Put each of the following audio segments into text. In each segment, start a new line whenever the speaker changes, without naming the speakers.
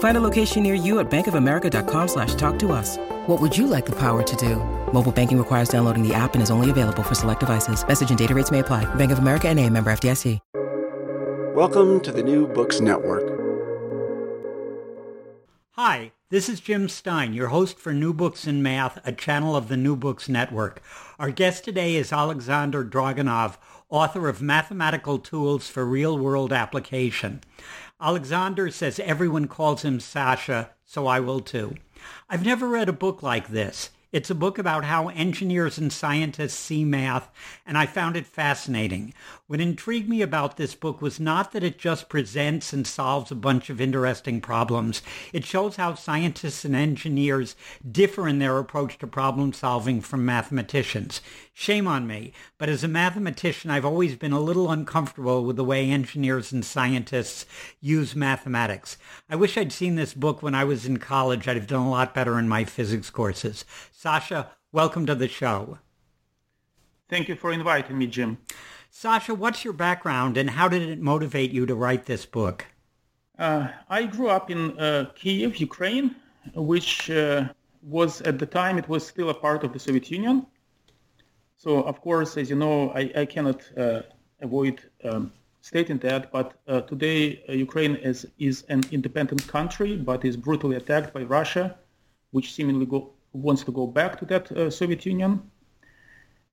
Find a location near you at bankofamerica.com slash talk to us. What would you like the power to do? Mobile banking requires downloading the app and is only available for select devices. Message and data rates may apply. Bank of America and a member FDIC.
Welcome to the New Books Network.
Hi, this is Jim Stein, your host for New Books in Math, a channel of the New Books Network. Our guest today is Alexandr Draganov, author of Mathematical Tools for Real-World Application. Alexandr says everyone calls him Sasha, so I will too. I've never read a book like this. It's a book about how engineers and scientists see math, and I found it fascinating. What intrigued me about this book was not that it just presents and solves a bunch of interesting problems. It shows how scientists and engineers differ in their approach to problem solving from mathematicians. Shame on me, but as a mathematician, I've always been a little uncomfortable with the way engineers and scientists use mathematics. I wish I'd seen this book when I was in college. I'd have done a lot better in my physics courses. Sasha, welcome to the show.
Thank you for inviting me, Jim.
Sasha, what's your background and how did it motivate you to write this book?
Uh, I grew up in uh, Kiev, Ukraine, which uh, was at the time it was still a part of the Soviet Union. So, of course, as you know, I, I cannot uh, avoid um, stating that, but uh, today uh, Ukraine is, is an independent country, but is brutally attacked by Russia, which seemingly go, wants to go back to that Soviet Union.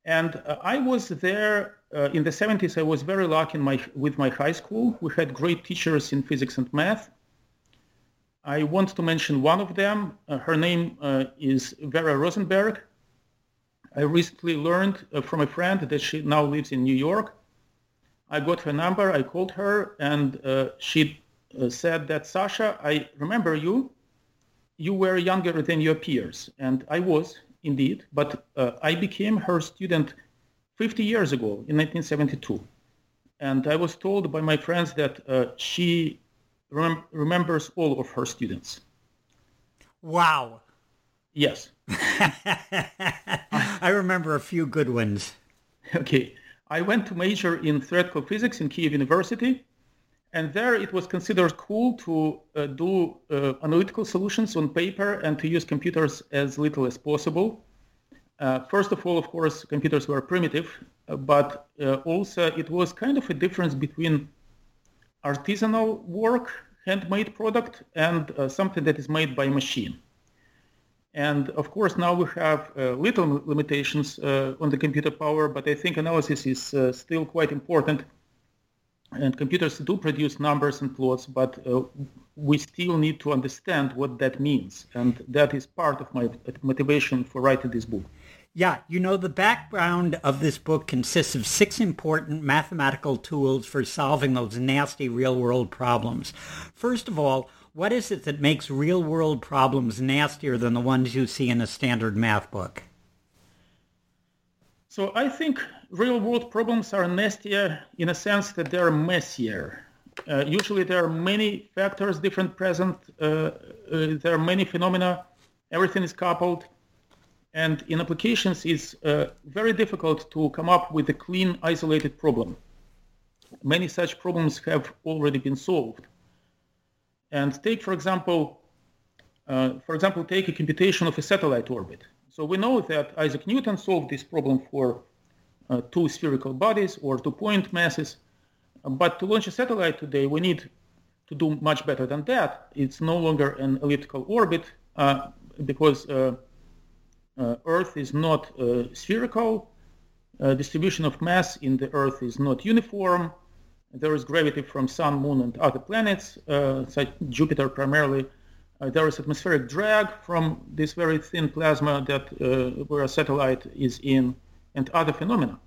And uh, I was there uh, in the 70s. I was very lucky my, with my high school. We had great teachers in physics and math. I want to mention one of them. Uh, her name uh, is Vera Rosenberg. I recently learned uh, from a friend that she now lives in New York. I got her number. I called her, and she said that Sasha, I remember you you were younger than your peers, and I was indeed, but uh, I became her student 50 years ago in 1972. And I was told by my friends that uh, she rem- remembers all of her students.
Wow.
Yes.
I remember a few good ones.
Okay. I went to major in theoretical physics in Kiev University, and there it was considered cool to uh, do uh, analytical solutions on paper and to use computers as little as possible. Uh, first of all, of course, computers were primitive, uh, but uh, also it was kind of a difference between artisanal work, handmade product, and uh, something that is made by machine. And of course, now we have little limitations on the computer power, but I think analysis is still quite important and computers do produce numbers and plots, but uh, we still need to understand what that means. And that is part of my motivation for writing this book.
Yeah, you know, the background of this book consists of six important mathematical tools for solving those nasty real-world problems. First of all, what is it that makes real-world problems nastier than the ones you see in a standard math book?
So I think real world problems are nastier in a sense that they're messier. Uh, usually there are many factors different present, uh, uh, there are many phenomena, everything is coupled, and in applications it's uh, very difficult to come up with a clean, isolated problem. Many such problems have already been solved. And take, for example, uh, for example, take a computation of a satellite orbit. So we know that Isaac Newton solved this problem for uh, two spherical bodies or two point masses. But to launch a satellite today, we need to do much better than that. It's no longer an elliptical orbit uh, because uh, uh Earth is not uh, spherical. Uh, distribution of mass in the Earth is not uniform. there is gravity from Sun, Moon, and other planets, such Jupiter primarily. Uh, there is atmospheric drag from this very thin plasma that uh, where a satellite is in, and other phenomena.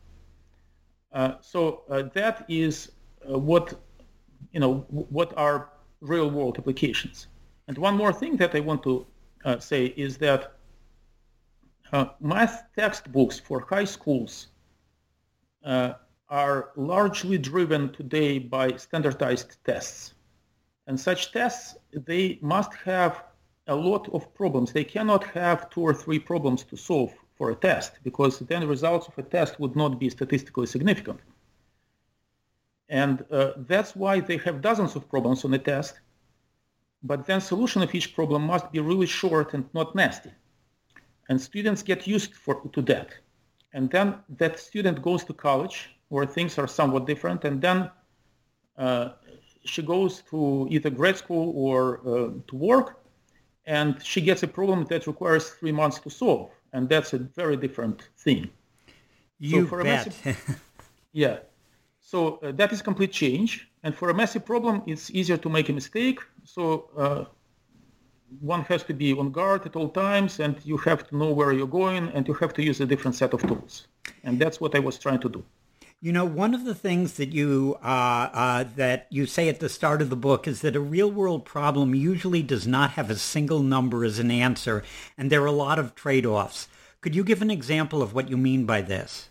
Uh, so uh, that is uh, what you know what are real world applications. And one more thing that I want to say is that math textbooks for high schools are largely driven today by standardized tests. And such tests, they must have a lot of problems. They cannot have two or three problems to solve for a test because then the results of a test would not be statistically significant. And uh, that's why they have dozens of problems on a test, but then solution of each problem must be really short and not nasty. And students get used for, to that. And then that student goes to college where things are somewhat different. And then uh, she goes to either grad school or uh, to work, and she gets a problem that requires three months to solve, and that's a very different thing.
You so bet.
Massive, yeah. So uh, that is complete change, and for a massive problem, it's easier to make a mistake. So uh, one has to be on guard at all times, and you have to know where you're going, and you have to use a different set of tools. And that's what I was trying to do.
You know, one of the things that you uh, uh, that you say at the start of the book is that a real world problem usually does not have a single number as an answer, and there are a lot of trade-offs. Could you give an example of what you mean by this?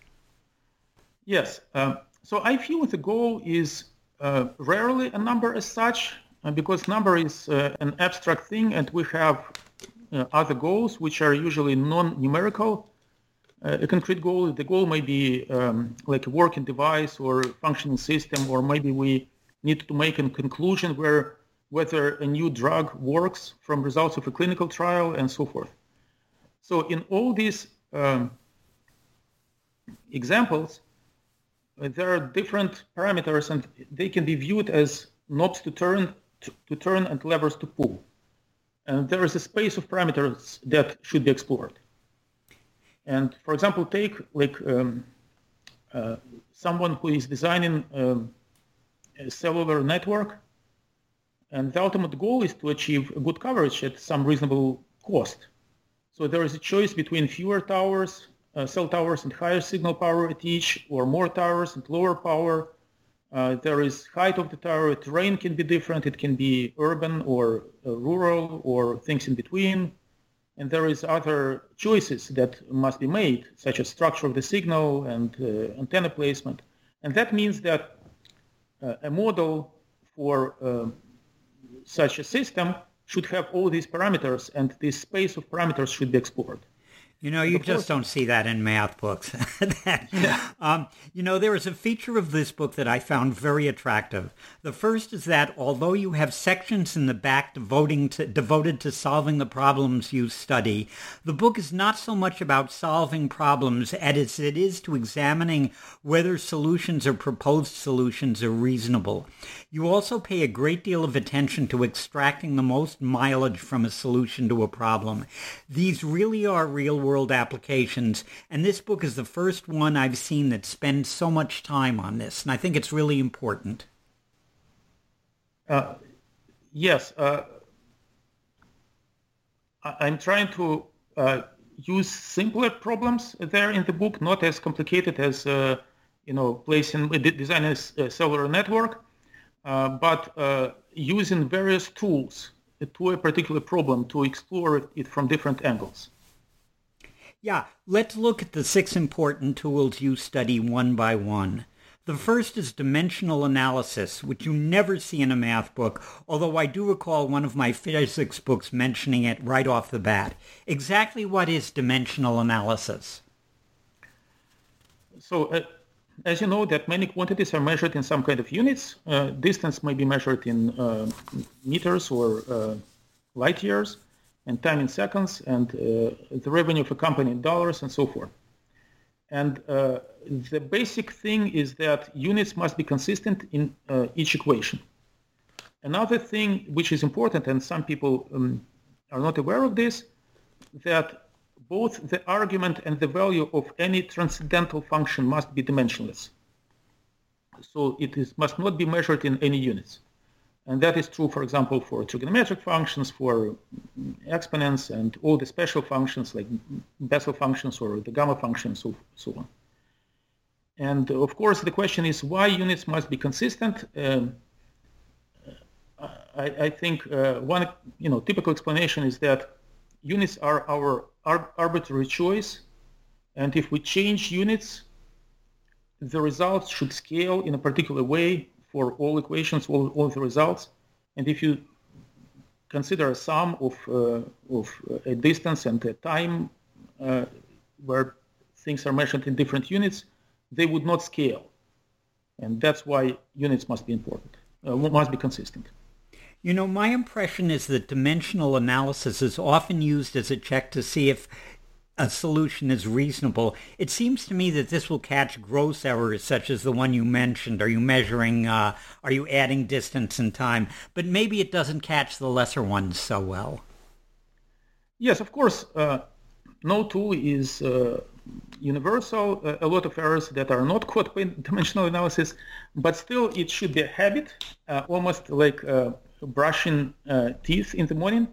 Yes. Uh, so I feel the goal is uh, rarely a number as such, uh, because number is uh, an abstract thing, and we have other goals which are usually non-numerical uh, a concrete goal. The goal may be um, like a working device or functioning system, or maybe we need to make a conclusion where whether a new drug works from results of a clinical trial and so forth. So in all these um, examples, uh, there are different parameters and they can be viewed as knobs to turn, to, to turn and levers to pull. And there is a space of parameters that should be explored. And for example, take like um, uh, someone who is designing um, a cellular network, and the ultimate goal is to achieve good coverage at some reasonable cost. So there is a choice between fewer towers, uh, cell towers and higher signal power at each, or more towers and lower power. Uh, there is height of the tower. Terrain can be different. It can be urban or uh, rural or things in between and there is other choices that must be made, such as structure of the signal and uh, antenna placement. And that means that uh, a model for uh, such a system should have all these parameters, and this space of parameters should be explored.
You know, you just don't see that in math books. that, yeah. um, you know, there is a feature of this book that I found very attractive. The first is that although you have sections in the back devoting to, devoted to solving the problems you study, the book is not so much about solving problems as it is to examining whether solutions or proposed solutions are reasonable. You also pay a great deal of attention to extracting the most mileage from a solution to a problem. These really are real world applications. And this book is the first one I've seen that spends so much time on this. And I think it's really important.
Uh, yes. Uh, I'm trying to uh, use simpler problems there in the book, not as complicated as, uh, you know, placing, designing a cellular network, uh, but uh, using various tools to a particular problem to explore it from different angles.
Yeah, let's look at the six important tools you study one by one. The first is dimensional analysis, which you never see in a math book, although I do recall one of my physics books mentioning it right off the bat. Exactly what is dimensional analysis?
So, uh, as you know, that many quantities are measured in some kind of units. Uh, distance may be measured in uh, meters or uh, light years and time in seconds, and uh, the revenue of a company in dollars, and so forth. And uh, the basic thing is that units must be consistent in uh, each equation. Another thing which is important, and some people um, are not aware of this, that both the argument and the value of any transcendental function must be dimensionless. so it is, must not be measured in any units. And that is true, for example, for trigonometric functions, for exponents, and all the special functions like Bessel functions or the gamma functions, so, so on. And of course, the question is why units must be consistent. Um, I, I, think uh, one you know typical explanation is that units are our ar- arbitrary choice, and if we change units, the results should scale in a particular way for all equations, all, all the results. And if you consider a sum of, uh, of a distance and a time uh, where things are measured in different units, they would not scale. And that's why units must be important, uh, must be consistent.
You know, my impression is that dimensional analysis is often used as a check to see if a solution is reasonable. It seems to me that this will catch gross errors such as the one you mentioned. Are you measuring, uh, are you adding distance and time? But maybe it doesn't catch the lesser ones so well.
Yes, of course. Uh, no tool is uh, universal. Uh, a lot of errors that are not caught by dimensional analysis, but still it should be a habit, uh, almost like uh, brushing teeth in the morning.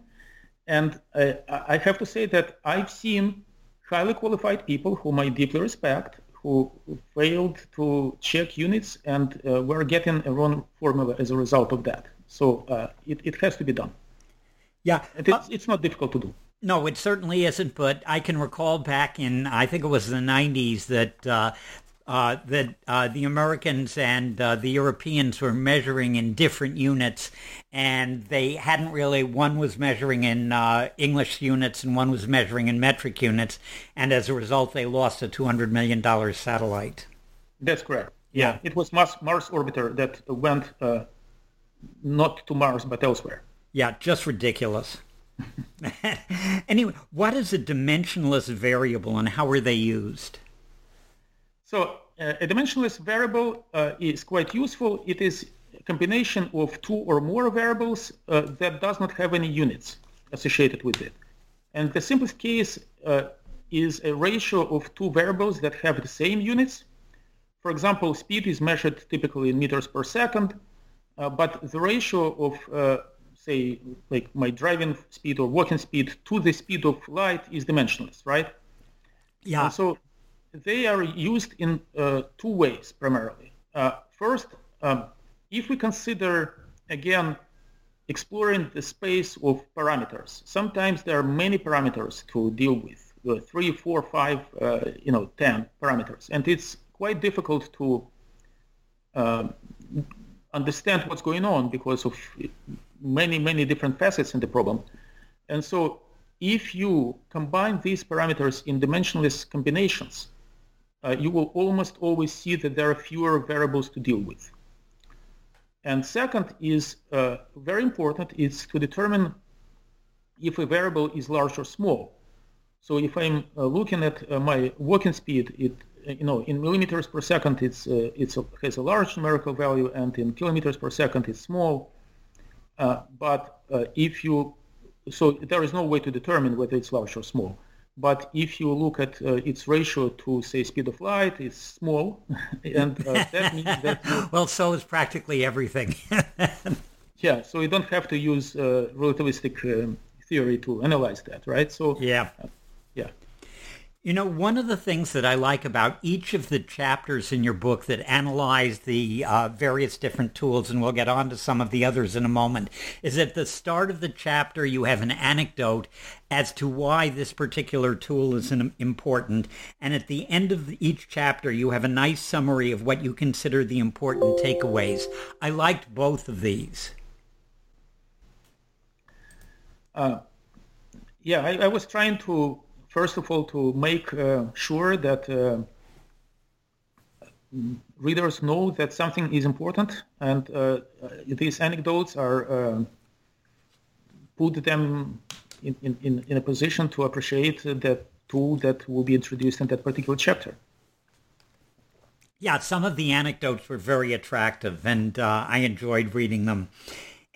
And I have to say that I've seen highly qualified people whom I deeply respect who failed to check units and uh, were getting a wrong formula as a result of that. So uh, it, it has to be done.
Yeah.
It's, uh, it's not difficult to do.
No, it certainly isn't. But I can recall back in, I think it was the 90s, that uh, uh, that uh, the Americans and uh, the Europeans were measuring in different units, and they hadn't really. One was measuring in uh, English units, and one was measuring in metric units, and as a result, they lost a two hundred million dollars satellite.
That's correct. Yeah, it was Mars, Mars orbiter that went uh, not to Mars but elsewhere.
Yeah, just ridiculous. anyway, what is a dimensionless variable, and how are they used?
So uh, a dimensionless variable uh, is quite useful. It is a combination of two or more variables uh, that does not have any units associated with it. And the simplest case uh, is a ratio of two variables that have the same units. For example, speed is measured typically in meters per second, uh, but the ratio of uh, say like my driving speed or walking speed to the speed of light is dimensionless, right?
Yeah.
And so they are used in uh, two ways primarily. Uh, first, um, if we consider, again, exploring the space of parameters, sometimes there are many parameters to deal with, uh, three, four, five, uh, you know, 10 parameters. And it's quite difficult to um, understand what's going on because of many, many different facets in the problem. And so if you combine these parameters in dimensionless combinations, uh, you will almost always see that there are fewer variables to deal with. And second is uh, very important, is to determine if a variable is large or small. So if I'm uh, looking at uh, my walking speed, it you know in millimeters per second it's uh, it's a, has a large numerical value, and in kilometers per second it's small. Uh, but if you so there is no way to determine whether it's large or small. But if you look at uh, its ratio to, say, speed of light, it's small. and uh, that means that...
You... well, so is practically everything.
yeah, so you don't have to use uh, relativistic um, theory to analyze that, right? So
Yeah. You know, one of the things that I like about each of the chapters in your book that analyze the uh, various different tools, and we'll get on to some of the others in a moment, is at the start of the chapter you have an anecdote as to why this particular tool is important, and at the end of each chapter you have a nice summary of what you consider the important takeaways. I liked both of these.
Uh, yeah, I, I was trying to first of all, to make uh, sure that uh, readers know that something is important, and uh, these anecdotes are put them in, in, in a position to appreciate that tool that will be introduced in that particular chapter.
Yeah, some of the anecdotes were very attractive, and uh, I enjoyed reading them.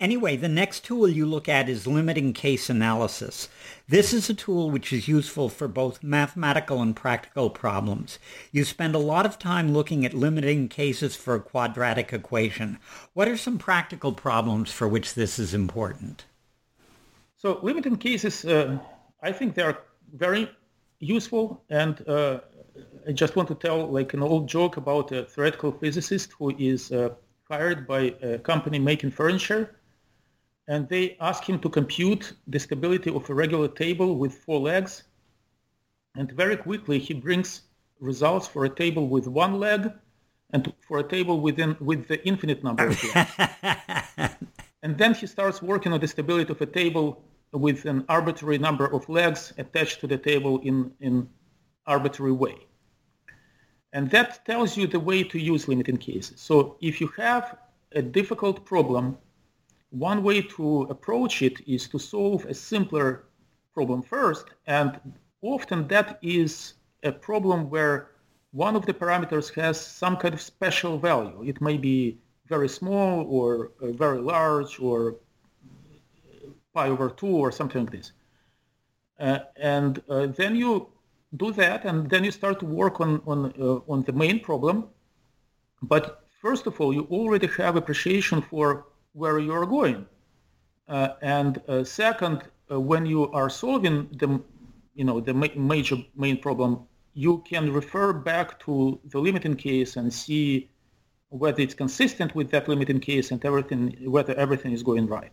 Anyway, the next tool you look at is limiting case analysis. This is a tool which is useful for both mathematical and practical problems. You spend a lot of time looking at limiting cases for a quadratic equation. What are some practical problems for which this is important?
So limiting cases, uh, I think they are very useful and uh, I just want to tell like an old joke about a theoretical physicist who is uh, hired by a company making furniture and they ask him to compute the stability of a regular table with four legs. And very quickly he brings results for a table with one leg and for a table within with the infinite number of legs. and then he starts working on the stability of a table with an arbitrary number of legs attached to the table in in arbitrary way. And that tells you the way to use limiting cases. So if you have a difficult problem one way to approach it is to solve a simpler problem first, and often that is a problem where one of the parameters has some kind of special value. It may be very small or uh, very large or pi over 2 or something like this. Uh, and uh, then you do that and then you start to work on, on, uh, on the main problem. But first of all, you already have appreciation for where you are going. Uh, and uh, second, uh, when you are solving the, you know, the ma- major main problem, you can refer back to the limiting case and see whether it's consistent with that limiting case and everything, whether everything is going right.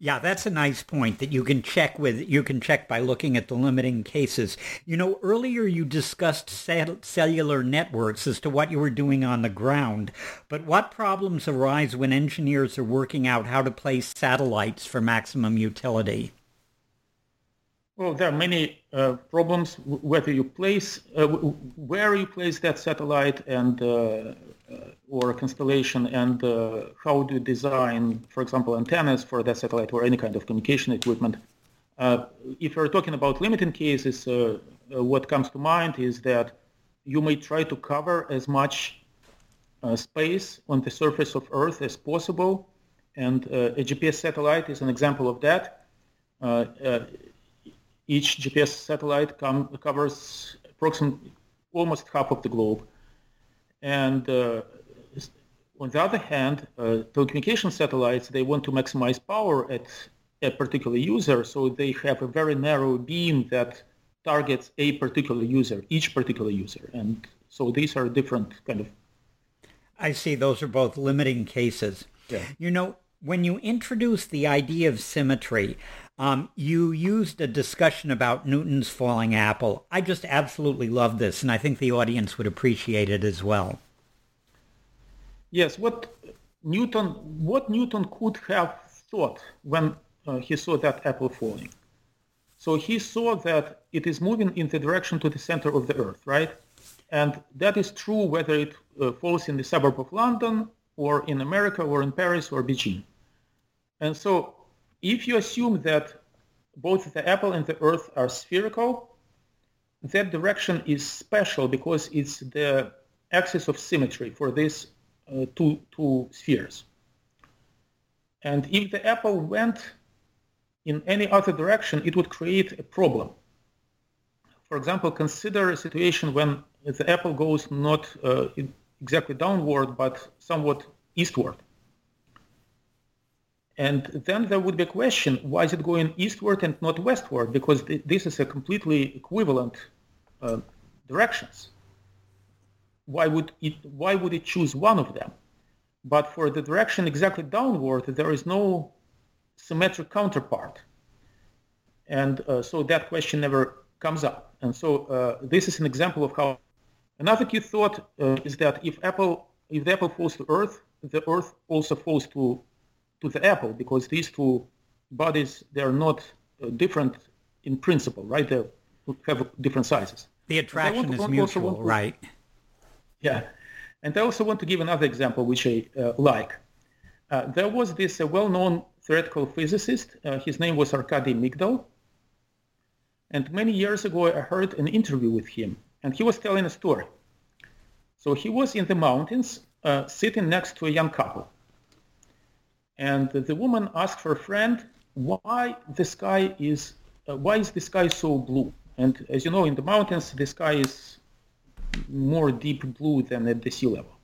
Yeah, that's a nice point that you can check with. You can check by looking at the limiting cases. You know, earlier you discussed cell- cellular networks as to what you were doing on the ground, but what problems arise when engineers are working out how to place satellites for maximum utility?
Well, there are many uh, problems whether you place uh, where you place that satellite and uh, uh, or a constellation and uh, how do you design, for example, antennas for that satellite or any kind of communication equipment. Uh, if you're talking about limiting cases, what comes to mind is that you may try to cover as much space on the surface of Earth as possible. And a GPS satellite is an example of that. Uh, each GPS satellite com- covers approximately almost half of the globe. And uh, on the other hand, uh, telecommunication satellites, they want to maximize power at a particular user, so they have a very narrow beam that targets a particular user, each particular user. And so these are different kind of...
I see. Those are both limiting cases.
Yeah.
You know, when you introduce the idea of symmetry, um, you used a discussion about Newton's falling apple. I just absolutely love this, and I think the audience would appreciate it as well.
Yes, what Newton, what Newton could have thought when uh, he saw that apple falling. So he saw that it is moving in the direction to the center of the Earth, right? And that is true whether it uh, falls in the suburb of London or in America or in Paris or Beijing. And so if you assume that both the apple and the earth are spherical, that direction is special because it's the axis of symmetry for these uh, two, two spheres. And if the apple went in any other direction, it would create a problem. For example, consider a situation when the apple goes not uh, exactly downward, but somewhat eastward. And then there would be a question, why is it going eastward and not westward? Because th- this is a completely equivalent uh, directions. Why would, it, why would it choose one of them? But for the direction exactly downward, there is no symmetric counterpart. And uh, so that question never comes up. And so uh, this is an example of how another key thought uh, is that if Apple, if the apple falls to Earth, the Earth also falls to to the apple because these two bodies they are not uh, different in principle, right? They have different sizes.
The attraction is mutual, to, right?
Yeah, and I also want to give another example which I uh, like. Uh, there was this uh, well-known theoretical physicist. Uh, his name was Arkady Migdal. And many years ago, I heard an interview with him, and he was telling a story. So he was in the mountains, uh, sitting next to a young couple And the woman asked her friend why the sky is uh, why is the sky so blue? And as you know, in the mountains, the sky is more deep blue than at the sea level.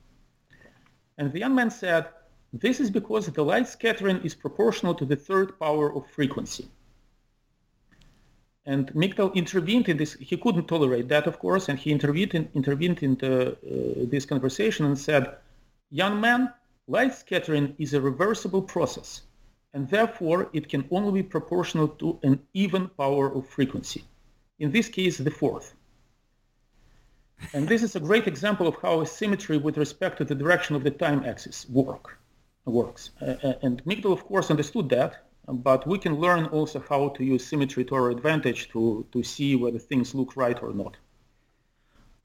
And the young man said, this is because the light scattering is proportional to the third power of frequency. And Migdal intervened in this. He couldn't tolerate that, of course, and he intervened in, intervened in the, uh, this conversation and said, young man, light scattering is a reversible process, and therefore it can only be proportional to an even power of frequency. In this case, the fourth. And this is a great example of how symmetry with respect to the direction of the time axis work, works. Uh, and Migdal, of course, understood that, but we can learn also how to use symmetry to our advantage to, to see whether things look right or not.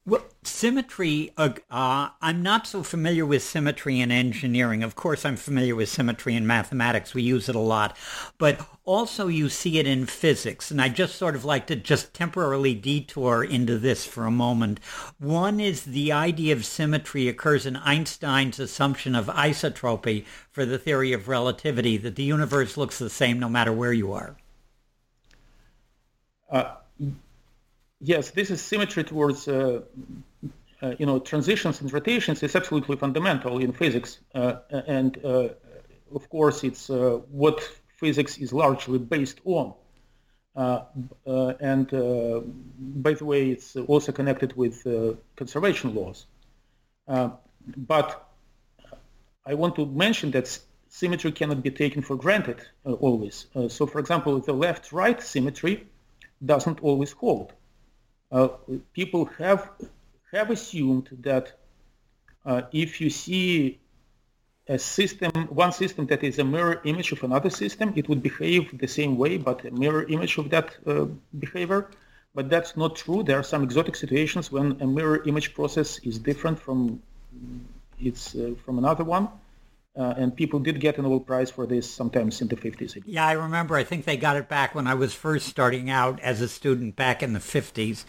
Well, symmetry, uh, uh, I'm not so familiar with symmetry in engineering. Of course, I'm familiar with symmetry in mathematics. We use it a lot. But also you see it in physics. And I just sort of like to just temporarily detour into this for a moment. One is the idea of symmetry occurs in Einstein's assumption of isotropy for the theory of relativity, that the universe looks the same no matter where you are.
Uh, yes, this is symmetry towards, uh, uh, you know, transitions and rotations is absolutely fundamental in physics. Uh, and uh, of course, it's uh, what physics is largely based on. Uh, and by the way, it's also connected with conservation laws. but I want to mention that symmetry cannot be taken for granted always. so, for example, the left-right symmetry doesn't always hold people have have assumed that uh, if you see a system, one system that is a mirror image of another system, it would behave the same way, but a mirror image of that uh, behavior. But that's not true. There are some exotic situations when a mirror image process is different from it's uh, from another one. Uh, and people did get a Nobel Prize for this sometimes in the 50s.
Yeah, I remember. I think they got it back when I was first starting out as a student back in the 50s.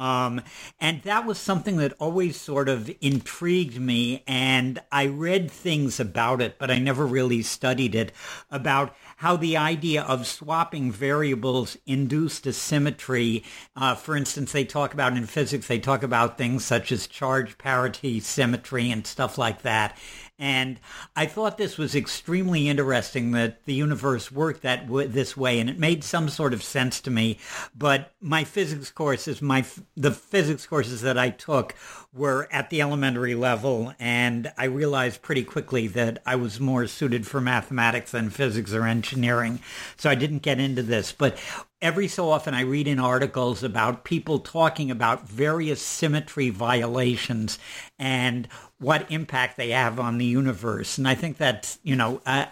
Um, and that was something that always sort of intrigued me. And I read things about it, but I never really studied it, about how the idea of swapping variables induced a symmetry. Uh, for instance, they talk about in physics, they talk about things such as charge parity symmetry and stuff like that. And I thought this was extremely interesting that the universe worked that w- this way, and it made some sort of sense to me. But my physics courses, my the physics courses that I took were at the elementary level, and I realized pretty quickly that I was more suited for mathematics than physics or engineering. So I didn't get into this. But every so often I read in articles about people talking about various symmetry violations and what impact they have on the universe. And I think that's, you know, I,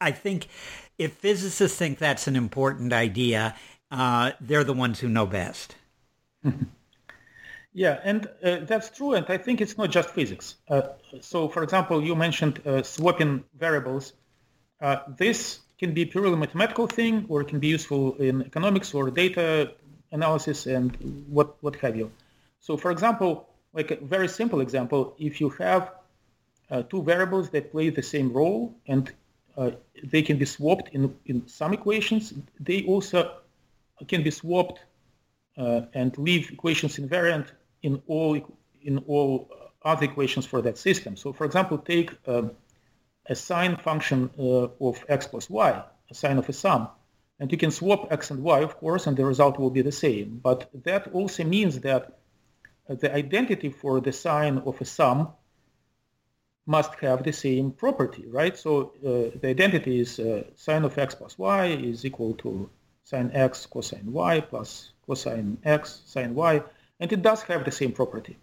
I think if physicists think that's an important idea, uh, they're the ones who know best.
yeah, and uh, that's true. And I think it's not just physics. Uh, so, for example, you mentioned uh, swapping variables. Uh, this can be purely mathematical thing, or it can be useful in economics or data analysis and what, what have you. So, for example, like a very simple example, if you have uh, two variables that play the same role and uh, they can be swapped in, in some equations, they also can be swapped uh, and leave equations invariant in all in all other equations for that system. So, for example, take um, a sine function uh, of x plus y, a sine of a sum, and you can swap x and y, of course, and the result will be the same. But that also means that the identity for the sine of a sum must have the same property, right? So uh, the identity is uh, sine of x plus y is equal to sine x cosine y plus cosine x sine y, and it does have the same property.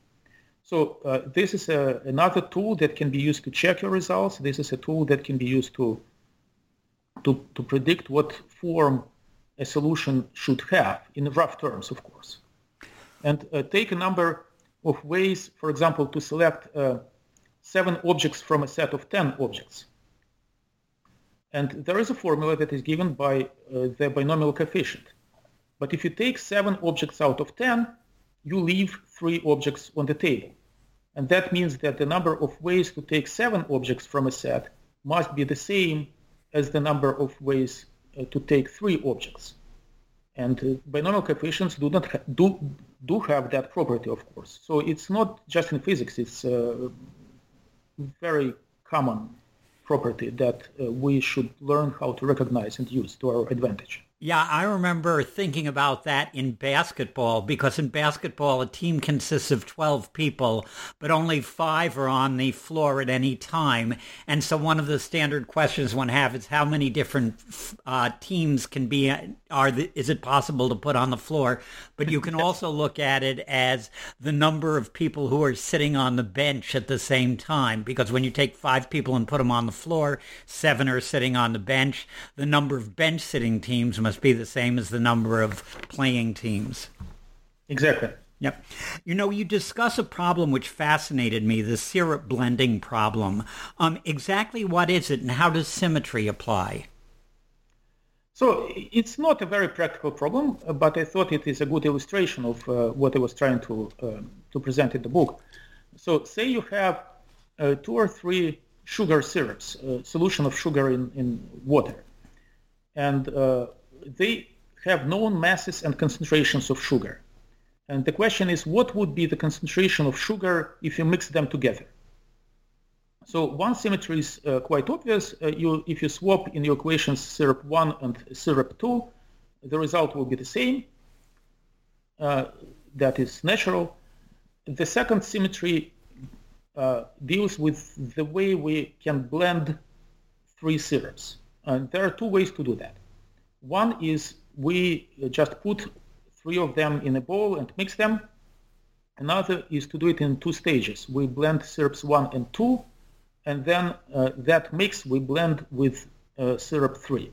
So uh, this is a, another tool that can be used to check your results. This is a tool that can be used to, to, to predict what form a solution should have in rough terms, of course and uh, take a number of ways, for example, to select uh, seven objects from a set of 10 objects. And there is a formula that is given by uh, the binomial coefficient. But if you take seven objects out of 10, you leave three objects on the table. And that means that the number of ways to take seven objects from a set must be the same as the number of ways uh, to take three objects. And uh, binomial coefficients do not ha- do do have that property, of course. So it's not just in physics; it's a very common property that uh, we should learn how to recognize and use to our advantage.
Yeah, I remember thinking about that in basketball because in basketball a team consists of 12 people, but only five are on the floor at any time. And so one of the standard questions one have is how many different uh, teams can be, are the, is it possible to put on the floor? But you can also look at it as the number of people who are sitting on the bench at the same time because when you take five people and put them on the floor, seven are sitting on the bench. The number of bench sitting teams must must be the same as the number of playing teams.
Exactly.
Yep. You know, you discuss a problem which fascinated me, the syrup blending problem. Um, exactly what is it and how does symmetry apply?
So it's not a very practical problem, but I thought it is a good illustration of uh, what I was trying to, uh, to present in the book. So say you have uh, two or three sugar syrups, a solution of sugar in, in water. And uh, they have known masses and concentrations of sugar. And the question is, what would be the concentration of sugar if you mix them together? So one symmetry is uh, quite obvious. Uh, you, if you swap in your equations syrup 1 and syrup 2, the result will be the same. Uh, that is natural. The second symmetry uh, deals with the way we can blend three syrups. And there are two ways to do that. One is we just put three of them in a bowl and mix them. Another is to do it in two stages. We blend syrups one and two, and then uh, that mix we blend with uh, syrup three.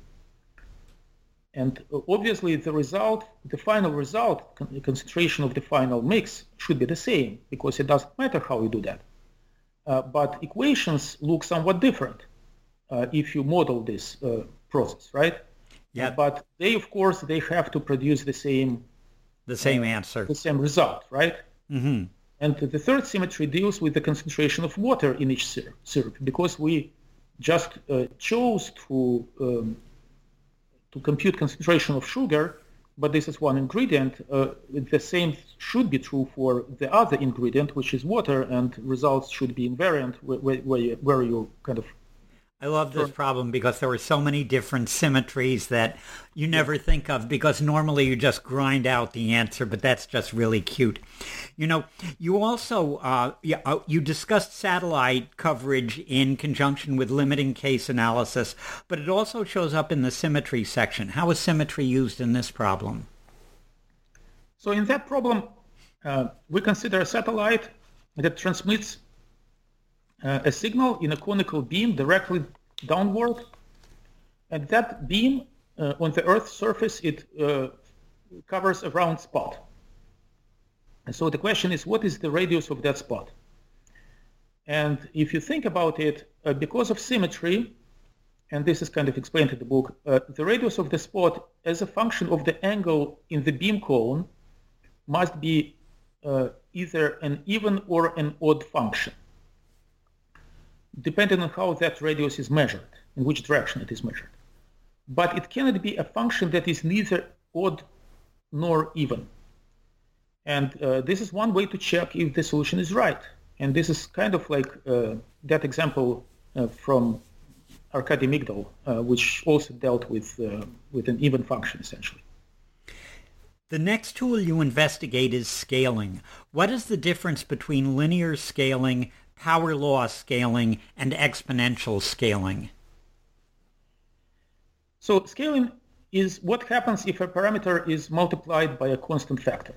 And uh, obviously the result, the final result, the concentration of the final mix should be the same because it doesn't matter how you do that. Uh, but equations look somewhat different uh, if you model this uh, process, right?
Yeah.
But they, of course, they have to produce the same
the same answer,
the same result, right?
Mm-hmm.
And the third symmetry deals with the concentration of water in each syrup, syrup because we just uh, chose to um, to compute concentration of sugar, but this is one ingredient. Uh, the same should be true for the other ingredient, which is water, and results should be invariant where, where, where you kind of
I love this problem because there are so many different symmetries that you never think of because normally you just grind out the answer, but that's just really cute. You know, you also uh, uh, you discussed satellite coverage in conjunction with limiting case analysis, but it also shows up in the symmetry section. How is symmetry used in this problem?
So in that problem, uh, we consider a satellite that transmits uh, a signal in a conical beam directly downward. And that beam uh, on the Earth's surface, it uh, covers a round spot. And so the question is, what is the radius of that spot? And if you think about it, uh, because of symmetry, and this is kind of explained in the book, uh, the radius of the spot as a function of the angle in the beam cone must be uh, either an even or an odd function depending on how that radius is measured, in which direction it is measured. But it cannot be a function that is neither odd nor even. And uh, this is one way to check if the solution is right. And this is kind of like uh, that example uh, from Arkady Migdal, uh, which also dealt with, uh, with an even function, essentially.
The next tool you investigate is scaling. What is the difference between linear scaling power law scaling, and exponential scaling?
So scaling is what happens if a parameter is multiplied by a constant factor.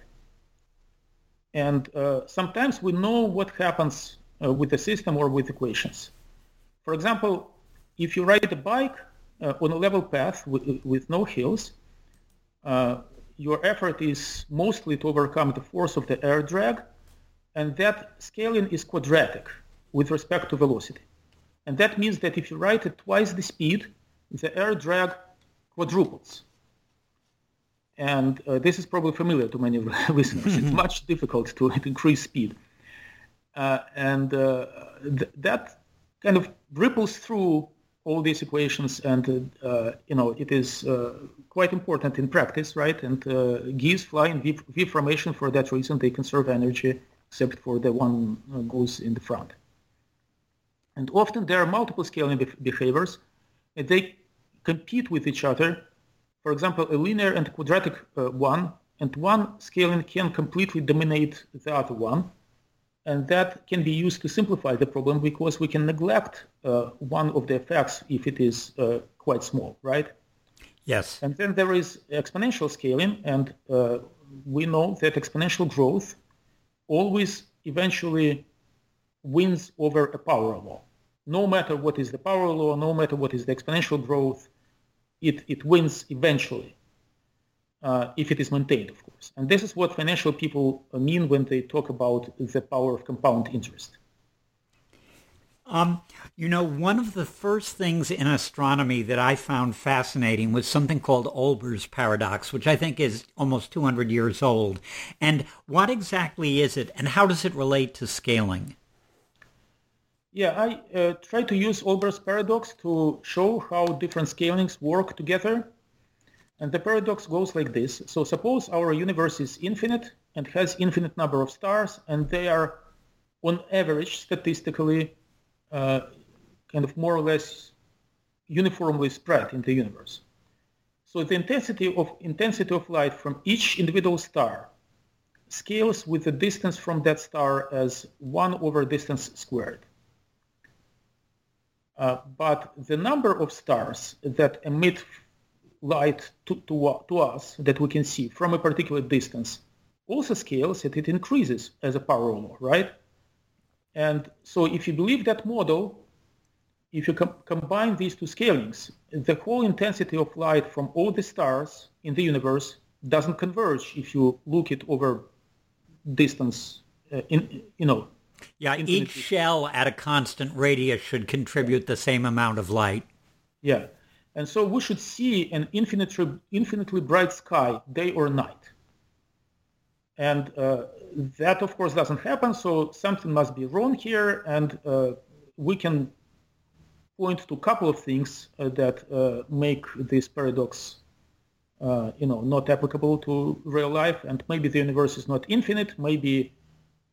And uh, sometimes we know what happens uh, with the system or with equations. For example, if you ride a bike uh, on a level path with, with no hills, uh, your effort is mostly to overcome the force of the air drag and that scaling is quadratic with respect to velocity. And that means that if you ride at twice the speed, the air drag quadruples. And uh, this is probably familiar to many listeners. it's much difficult to, to increase speed. Uh, and uh, th- that kind of ripples through all these equations, and uh, you know it is uh, quite important in practice, right? And uh, geese fly in v, v, formation for that reason. They conserve energy, except for the one uh, goes in the front. And often there are multiple scaling be- behaviors, and they compete with each other. For example, a linear and quadratic uh, one, and one scaling can completely dominate the other one and that can be used to simplify the problem because we can neglect uh, one of the effects if it is uh, quite small, right?
Yes.
And then there is exponential scaling, and uh, we know that exponential growth always eventually wins over a power law. No matter what is the power law, no matter what is the exponential growth, it, it wins eventually uh, if it is maintained, of course. And this is what financial people mean when they talk about the power of compound interest.
Um, you know, one of the first things in astronomy that I found fascinating was something called Olbers' paradox, which I think is almost 200 years old. And what exactly is it, and how does it relate to scaling?
Yeah, I uh, try to use Olbers' paradox to show how different scalings work together and the paradox goes like this. So suppose our universe is infinite and has infinite number of stars, and they are on average statistically kind of more or less uniformly spread in the universe. So the intensity of intensity of light from each individual star scales with the distance from that star as 1 over distance squared. Uh, but the number of stars that emit light to, to, to us that we can see from a particular distance also scales and it increases as a power law, right? And so if you believe that model, if you com- combine these two scalings, the whole intensity of light from all the stars in the universe doesn't converge if you look it over distance, uh, in, you know.
Yeah, each shell at a constant radius should contribute the same amount of light.
Yeah. And so we should see an infinitely, infinitely bright sky day or night. And uh, that, of course, doesn't happen, so something must be wrong here, and uh, we can point to a couple of things uh, that uh, make this paradox uh, you know, not applicable to real life, and maybe the universe is not infinite, maybe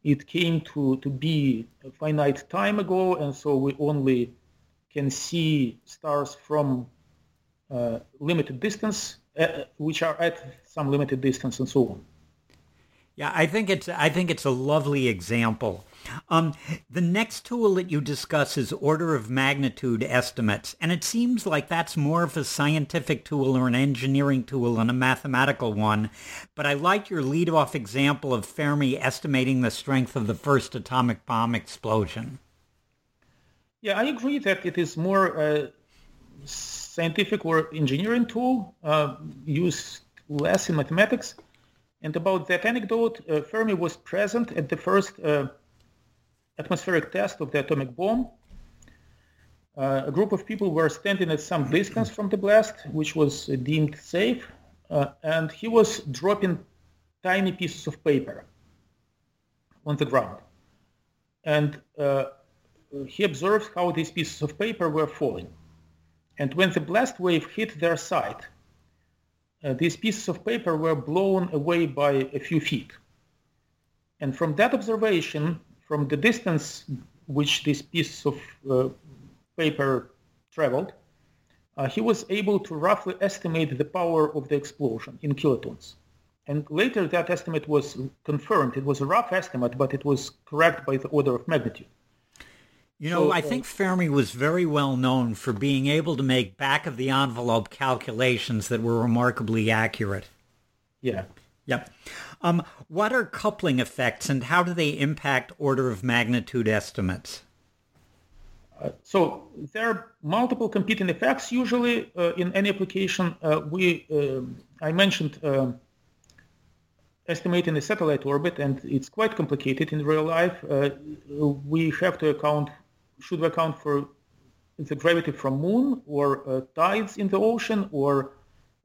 it came to, to be a finite time ago, and so we only can see stars from uh, limited distance, uh, which are at some limited distance and so on.
Yeah, I think it's I think it's a lovely example. Um, the next tool that you discuss is order of magnitude estimates, and it seems like that's more of a scientific tool or an engineering tool than a mathematical one. But I like your lead-off example of Fermi estimating the strength of the first atomic bomb explosion.
Yeah, I agree that it is more uh, scientific or engineering tool uh, used less in mathematics. And about that anecdote, uh, Fermi was present at the first uh, atmospheric test of the atomic bomb. Uh, a group of people were standing at some distance from the blast, which was deemed safe, uh, and he was dropping tiny pieces of paper on the ground. And uh, he observed how these pieces of paper were falling. And when the blast wave hit their site, uh, these pieces of paper were blown away by a few feet. And from that observation, from the distance which these pieces of uh, paper traveled, uh, he was able to roughly estimate the power of the explosion in kilotons. And later that estimate was confirmed. It was a rough estimate, but it was correct by the order of magnitude.
You know, so, I think Fermi was very well known for being able to make back of the envelope calculations that were remarkably accurate.
Yeah.
Yep. Um, what are coupling effects and how do they impact order of magnitude estimates?
Uh, so there are multiple competing effects usually uh, in any application. Uh, we, um, I mentioned um, estimating a satellite orbit, and it's quite complicated in real life. Uh, we have to account should we account for the gravity from moon or uh, tides in the ocean or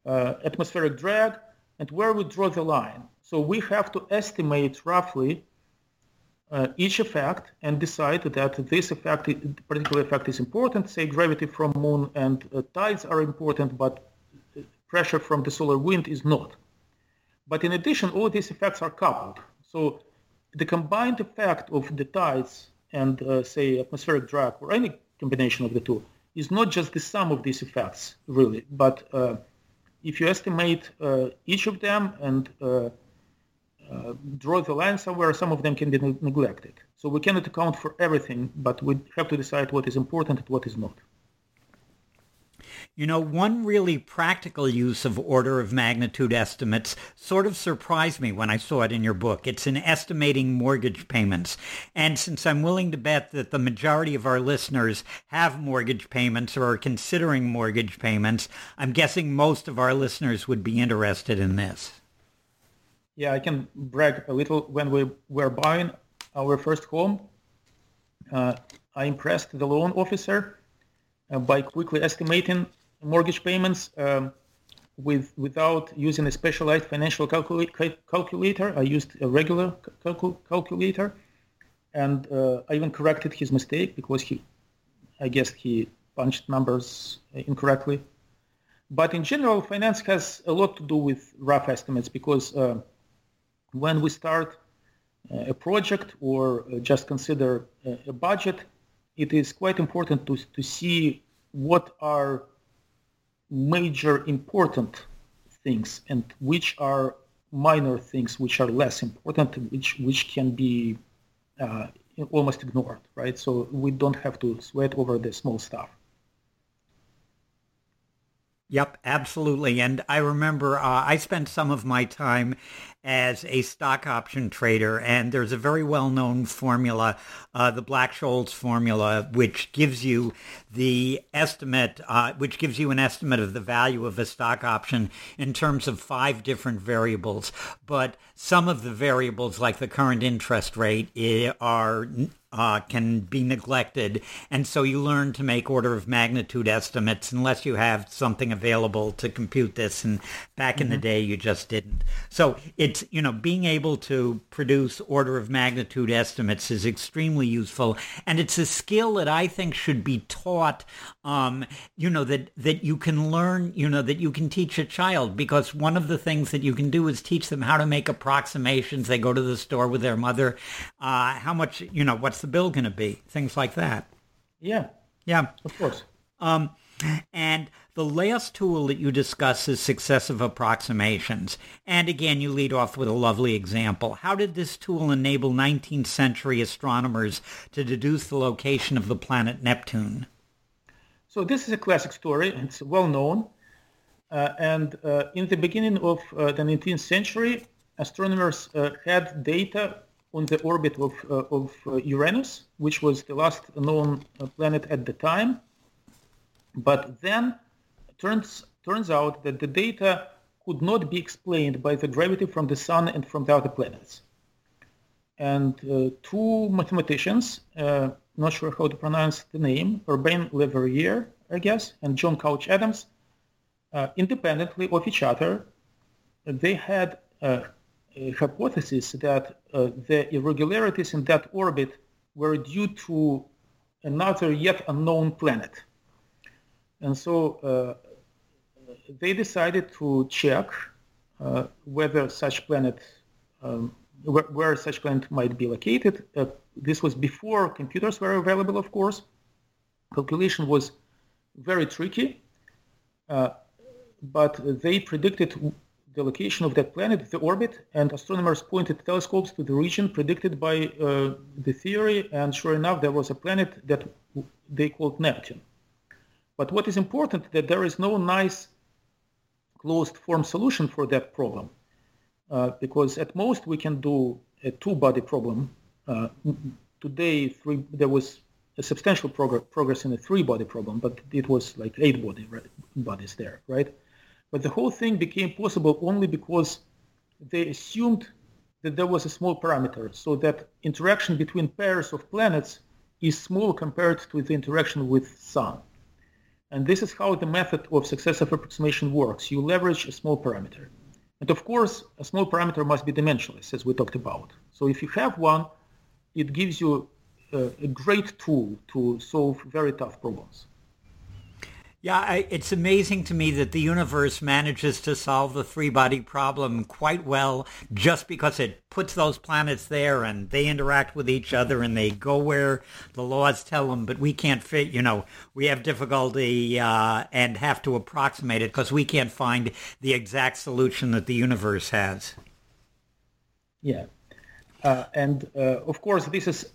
uh, atmospheric drag and where we draw the line. So we have to estimate roughly uh, each effect and decide that this effect, particular effect is important, say gravity from moon and uh, tides are important, but pressure from the solar wind is not. But in addition, all these effects are coupled. So the combined effect of the tides and, uh, say, atmospheric drag or any combination of the two is not just the sum of these effects, really. But uh, if you estimate uh, each of them and uh, uh, draw the line somewhere, some of them can be neglected. So we cannot account for everything, but we have to decide what is important and what is not.
You know, one really practical use of order of magnitude estimates sort of surprised me when I saw it in your book. It's in estimating mortgage payments. And since I'm willing to bet that the majority of our listeners have mortgage payments or are considering mortgage payments, I'm guessing most of our listeners would be interested in this.
Yeah, I can brag a little. When we were buying our first home, uh, I impressed the loan officer by quickly estimating mortgage payments um, with without using a specialized financial calcula- calculator. I used a regular calcul- calculator, and uh, I even corrected his mistake because he, I guess he punched numbers incorrectly. But in general, finance has a lot to do with rough estimates because uh, when we start uh, a project or uh, just consider a budget, it is quite important to, to see what are major important things and which are minor things which are less important which which can be uh, almost ignored right so we don't have to sweat over the small stuff
Yep, absolutely. And I remember uh, I spent some of my time as a stock option trader, and there's a very well-known formula, uh, the Black-Scholes formula, which gives you the estimate, uh, which gives you an estimate of the value of a stock option in terms of five different variables. But some of the variables, like the current interest rate, are uh, can be neglected. And so you learn to make order of magnitude estimates unless you have something available to compute this. And back mm-hmm. in the mm-hmm. day, you just didn't. So it's, you know, being able to produce order of magnitude estimates is extremely useful. And it's a skill that I think should be taught, um, you know, that, that you can learn, you know, that you can teach a child because one of the things that you can do is teach them how to make approximations. They go to the store with their mother. Uh, how much, you know, what's the bill going to be? Things like that.
Yeah.
Yeah.
Of course.
Um, and the last tool that you discuss is successive approximations. And again, you lead off with a lovely example. How did this tool enable 19th century astronomers to deduce the location of the planet Neptune?
So this is a classic story. It's well known. Uh, and uh, in the beginning of uh, the 19th century, astronomers uh, had data on the orbit of, uh, of uh, Uranus, which was the last known planet at the time. But then turns turns out that the data could not be explained by the gravity from the sun and from the other planets. And uh, two mathematicians, uh, not sure how to pronounce the name, Urbain Le Verrier, I guess, and John Couch Adams, uh, independently of each other, they had a hypothesis that uh, the irregularities in that orbit were due to another yet unknown planet. And so uh, they decided to check uh, whether such planet, um, where, where, such planet might be located. Uh, this was before computers were available, of course. Calculation was very tricky, uh, but they predicted the location of that planet, the orbit, and astronomers pointed telescopes to the region predicted by uh, the theory, and sure enough, there was a planet that they called Neptune. But what is important that there is no nice closed form solution for that problem, uh, because at most we can do a two-body problem. Uh, today, three, there was a substantial prog- progress in a three-body problem, but it was like eight body, right, bodies there, right? But the whole thing became possible only because they assumed that there was a small parameter, so that interaction between pairs of planets is small compared to the interaction with sun. And this is how the method of successive approximation works. You leverage a small parameter. And of course, a small parameter must be dimensionless, as we talked about. So if you have one, it gives you a, a great tool to solve very tough problems.
Yeah, I, it's amazing to me that the universe manages to solve the three-body problem quite well just because it puts those planets there and they interact with each other and they go where the laws tell them, but we can't fit, you know, we have difficulty uh, and have to approximate it because we can't find the exact solution that the universe has.
Yeah. Uh, and uh, of course, this is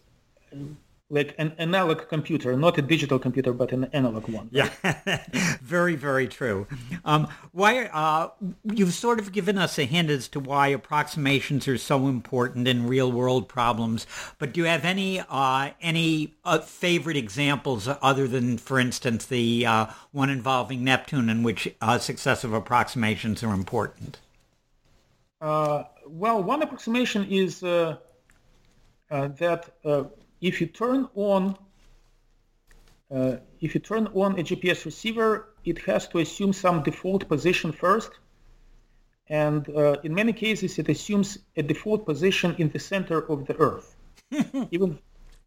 like an analog computer, not a digital computer, but an analog one.
Yeah, very, very true. Um, why uh, you've sort of given us a hint as to why approximations are so important in real-world problems. But do you have any uh, any uh, favorite examples other than, for instance, the uh, one involving Neptune, in which uh, successive approximations are important?
Uh, well, one approximation is that if you turn on uh, if you turn on a GPS receiver, it has to assume some default position first. And uh, in many cases, it assumes a default position in the center of the Earth.
even, even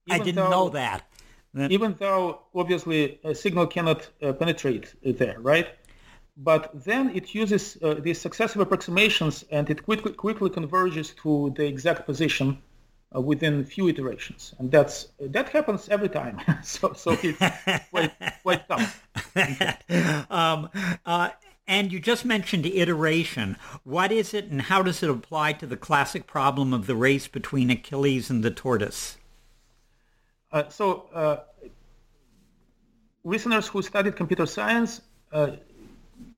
I didn't though, know that.
Even though, obviously, a signal cannot uh, penetrate there, right? But then it uses uh, these successive approximations and it quickly, quickly converges to the exact position uh, within a few iterations, and that's that happens every time. so so it's quite quite tough.
um, uh, and you just mentioned iteration. What is it, and how does it apply to the classic problem of the race between Achilles and the tortoise?
Uh, so, uh, listeners who studied computer science uh,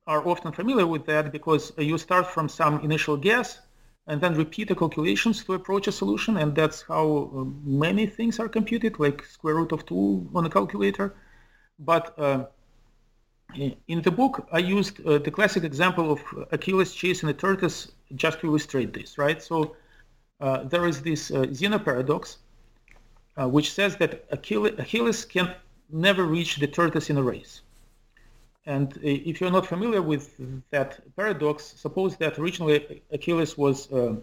are often familiar with that because you start from some initial guess and then repeat the calculations to approach a solution. And that's how uh, many things are computed, like square root of 2 on a calculator. But uh, in the book, I used uh, the classic example of Achilles chasing a tortoise just to illustrate this, right? So uh, there is this uh, Zeno paradox, uh, which says that Achilles, Achilles can never reach the tortoise in a race. And if you're not familiar with that paradox, suppose that originally Achilles was uh,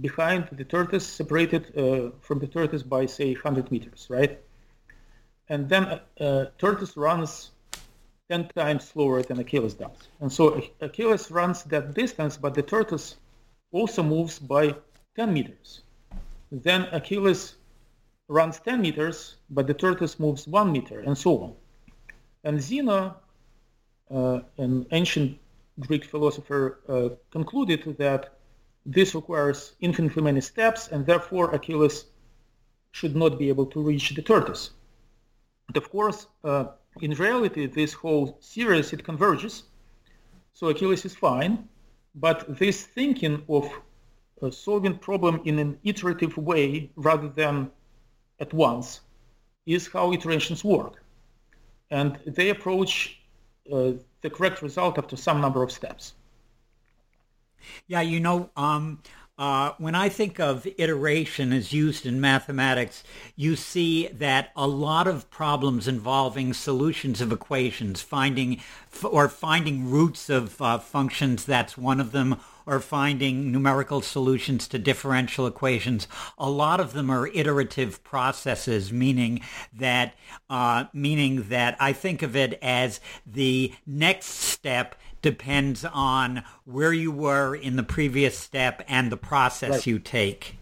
behind the tortoise, separated uh, from the tortoise by, say, 100 meters, right? And then uh, uh tortoise runs 10 times slower than Achilles does. And so Achilles runs that distance, but the tortoise also moves by 10 meters. Then Achilles runs 10 meters, but the tortoise moves 1 meter, and so on. And Zeno an ancient Greek philosopher uh, concluded that this requires infinitely many steps, and therefore Achilles should not be able to reach the tortoise. But of course, uh, in reality, this whole series, it converges. So Achilles is fine, but this thinking of uh, solving problem in an iterative way rather than at once is how iterations work. And they approach uh, the correct result after some number of steps.
Yeah, you know, um, uh, when I think of iteration as used in mathematics, you see that a lot of problems involving solutions of equations, finding or finding roots of uh, functions, that's one of them, or finding numerical solutions to differential equations. A lot of them are iterative processes, meaning that uh, meaning that I think of it as the next step depends on where you were in the previous step and the process right. you take.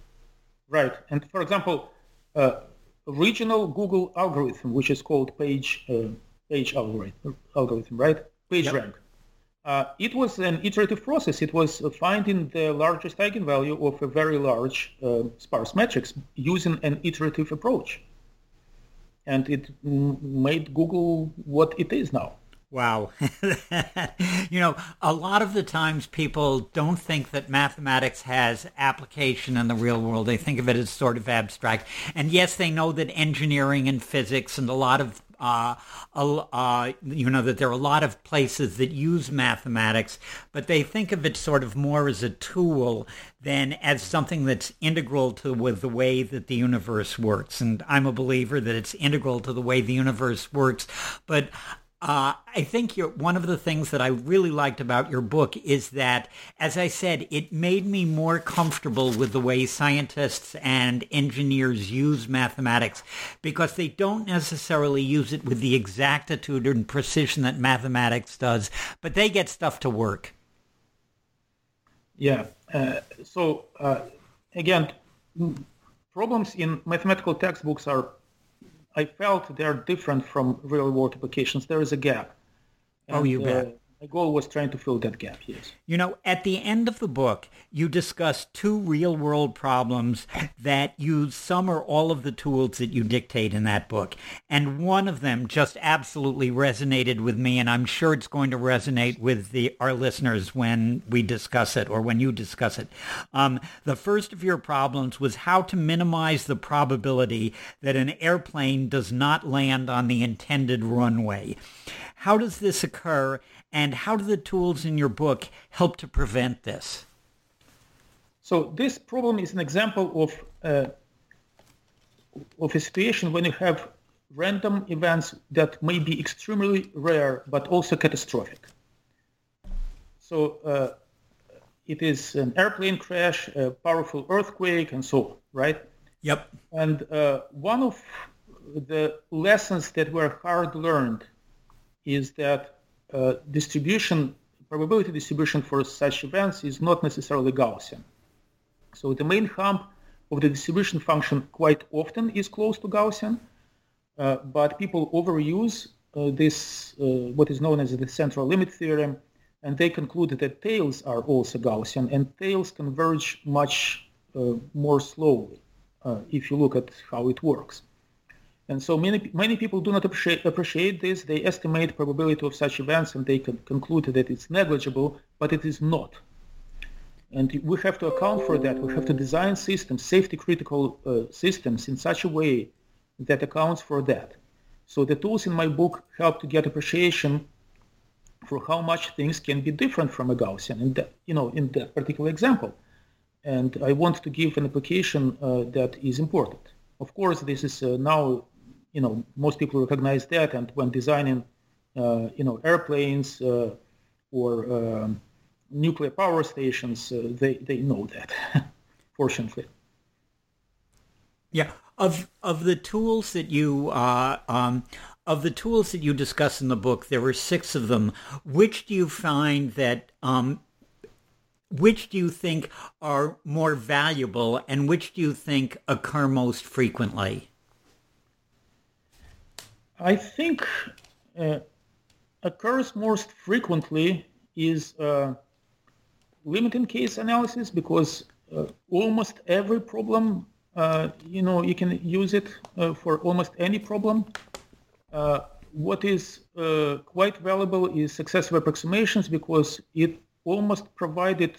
Right. And for example, uh, original Google algorithm, which is called page uh, page algorithm, algorithm, right? Page yep. rank. Uh, it was an iterative process. It was finding the largest eigenvalue of a very large uh, sparse matrix using an iterative approach. And it made Google what it is now.
Wow. you know, a lot of the times people don't think that mathematics has application in the real world. They think of it as sort of abstract. And yes, they know that engineering and physics and a lot of uh, uh, you know, that there are a lot of places that use mathematics, but they think of it sort of more as a tool than as something that's integral to with the way that the universe works. And I'm a believer that it's integral to the way the universe works. But uh, I think one of the things that I really liked about your book is that, as I said, it made me more comfortable with the way scientists and engineers use mathematics because they don't necessarily use it with the exactitude and precision that mathematics does, but they get stuff to work.
Yeah. Uh, so uh, again, problems in mathematical textbooks are I felt they're different from real world applications. There is a gap.
And, oh, you bet. Uh,
My goal was trying to fill that gap, yes.
You know, at the end of the book, you discuss two real world problems that use some or all of the tools that you dictate in that book. And one of them just absolutely resonated with me, and I'm sure it's going to resonate with the, our listeners when we discuss it or when you discuss it. Um, the first of your problems was how to minimize the probability that an airplane does not land on the intended runway. How does this occur? And how do the tools in your book help to prevent this?
So this problem is an example of uh, of a situation when you have random events that may be extremely rare but also catastrophic. So uh, it is an airplane crash, a powerful earthquake, and so on, right?
Yep.
And uh, one of the lessons that were hard learned is that uh, distribution, probability distribution for such events is not necessarily Gaussian. So the main hump of the distribution function quite often is close to Gaussian, uh, but people overuse uh, this, uh, what is known as the central limit theorem, and they conclude that tails are also Gaussian, and tails converge much uh, more slowly if you look at how it works. And so many, many people do not appreciate, appreciate this. They estimate probability of such events and they can conclude that it's negligible, but it is not. And we have to account for that. We have to design systems, safety critical uh, systems in such a way that accounts for that. So the tools in my book help to get appreciation for how much things can be different from a Gaussian in that, you know, in that particular example. And I want to give an application uh, that is important. Of course, this is uh, now you know, most people recognize that. And when designing, uh, you know, airplanes uh, or um, nuclear power stations, uh, they, they know that, fortunately.
Yeah. Of, of the tools that you, uh, um, of the tools that you discuss in the book, there were six of them. Which do you find that um, which do you think are more valuable and which do you think occur most frequently?
I think uh, occurs most frequently is uh, limiting case analysis because uh, almost every problem, uh, you know, you can use it uh, for almost any problem. Uh, what is quite valuable is successive approximations because it almost provided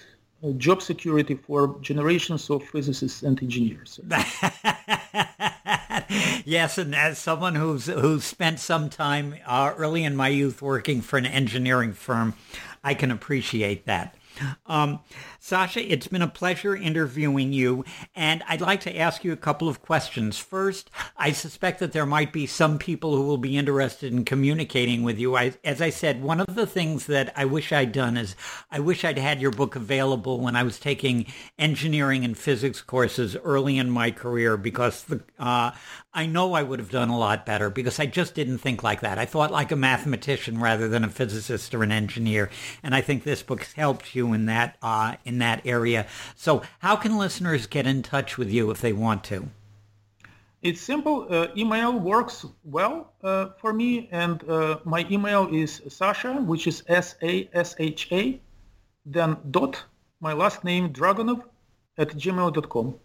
job security for generations of physicists and engineers.
yes, and as someone who's who's spent some time uh, early in my youth working for an engineering firm, I can appreciate that. Um, Sasha, it's been a pleasure interviewing you, and I'd like to ask you a couple of questions. First, I suspect that there might be some people who will be interested in communicating with you. I, as I said, one of the things that I wish I'd done is I wish I'd had your book available when I was taking engineering and physics courses early in my career because the, uh, I know I would have done a lot better because I just didn't think like that. I thought like a mathematician rather than a physicist or an engineer, and I think this book helped you in that uh, in that area. So, how can listeners get in touch with you if they want to?
It's simple. Uh, email works well uh, for me, and uh, my email is Sasha, which is S A S H A, then dot my last name Draganov at gmail.com.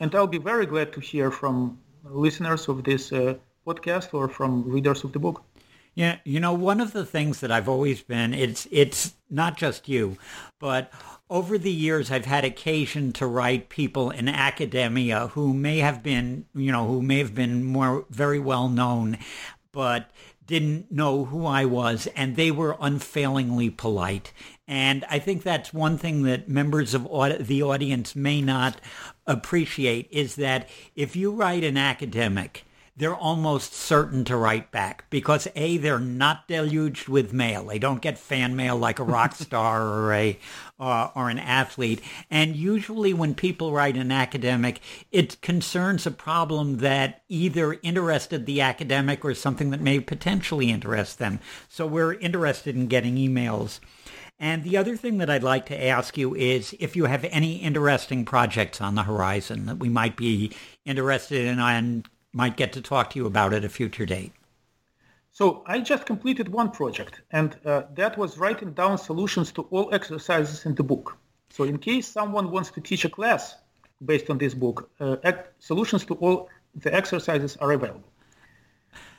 And I'll be very glad to hear from listeners of this uh, podcast or from readers of the book.
Yeah, you know, one of the things that I've always been, it's it's not just you, but over the years I've had occasion to write people in academia who may have been, you know, who may have been more very well known, but didn't know who I was and they were unfailingly polite. And I think that's one thing that members of the audience may not appreciate is that if you write an academic they're almost certain to write back because A, they're not deluged with mail. They don't get fan mail like a rock star or a uh, or an athlete. And usually when people write an academic, it concerns a problem that either interested the academic or something that may potentially interest them. So we're interested in getting emails. And the other thing that I'd like to ask you is if you have any interesting projects on the horizon that we might be interested in and might get to talk to you about at a future date.
So I just completed one project, and uh, that was writing down solutions to all exercises in the book. So in case someone wants to teach a class based on this book, uh, solutions to all the exercises are available.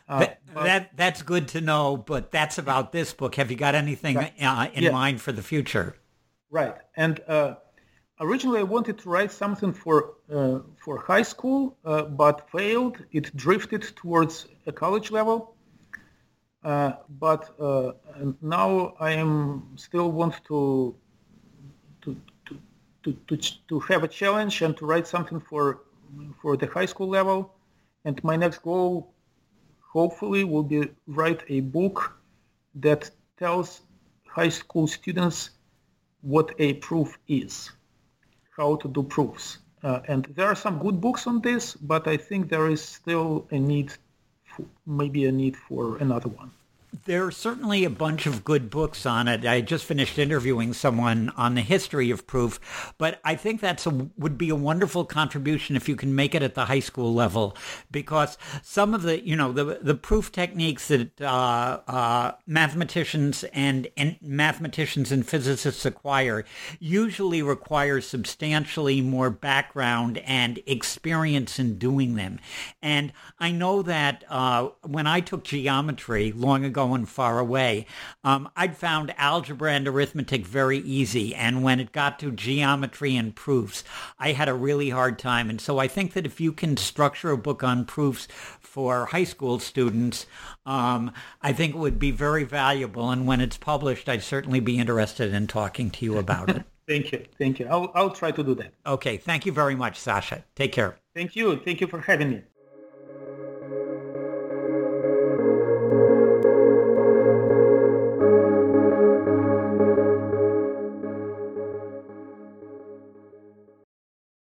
Uh, that, but, that, that's good to know, but that's about this book. Have you got anything right. Uh, in yeah. mind for the future?
Right, and uh, originally I wanted to write something for uh, for high school, uh, but failed. It drifted towards a college level. Uh, but uh, now I am still want to to, to to to to have a challenge and to write something for for the high school level. And my next goal, hopefully, will be write a book that tells high school students what a proof is how to do proofs. Uh, and there are some good books on this, but I think there is still a need, for, maybe a need for another one.
There are certainly a bunch of good books on it. I just finished interviewing someone on the history of proof, but I think that's a, would be a wonderful contribution if you can make it at the high school level, because some of the, you know, the the proof techniques that uh, uh, mathematicians and, and mathematicians and physicists acquire usually require substantially more background and experience in doing them. And I know that uh, when I took geometry long ago going far away. Um, I'd found algebra and arithmetic very easy, and when it got to geometry and proofs, I had a really hard time. And so I think that if you can structure a book on proofs for high school students, um, I think it would be very valuable. And when it's published, I'd certainly be interested in talking to you about it.
Thank you. Thank you. I'll, I'll try to do that.
Okay. Thank you very much, Sasha. Take care.
Thank you. Thank you for having me.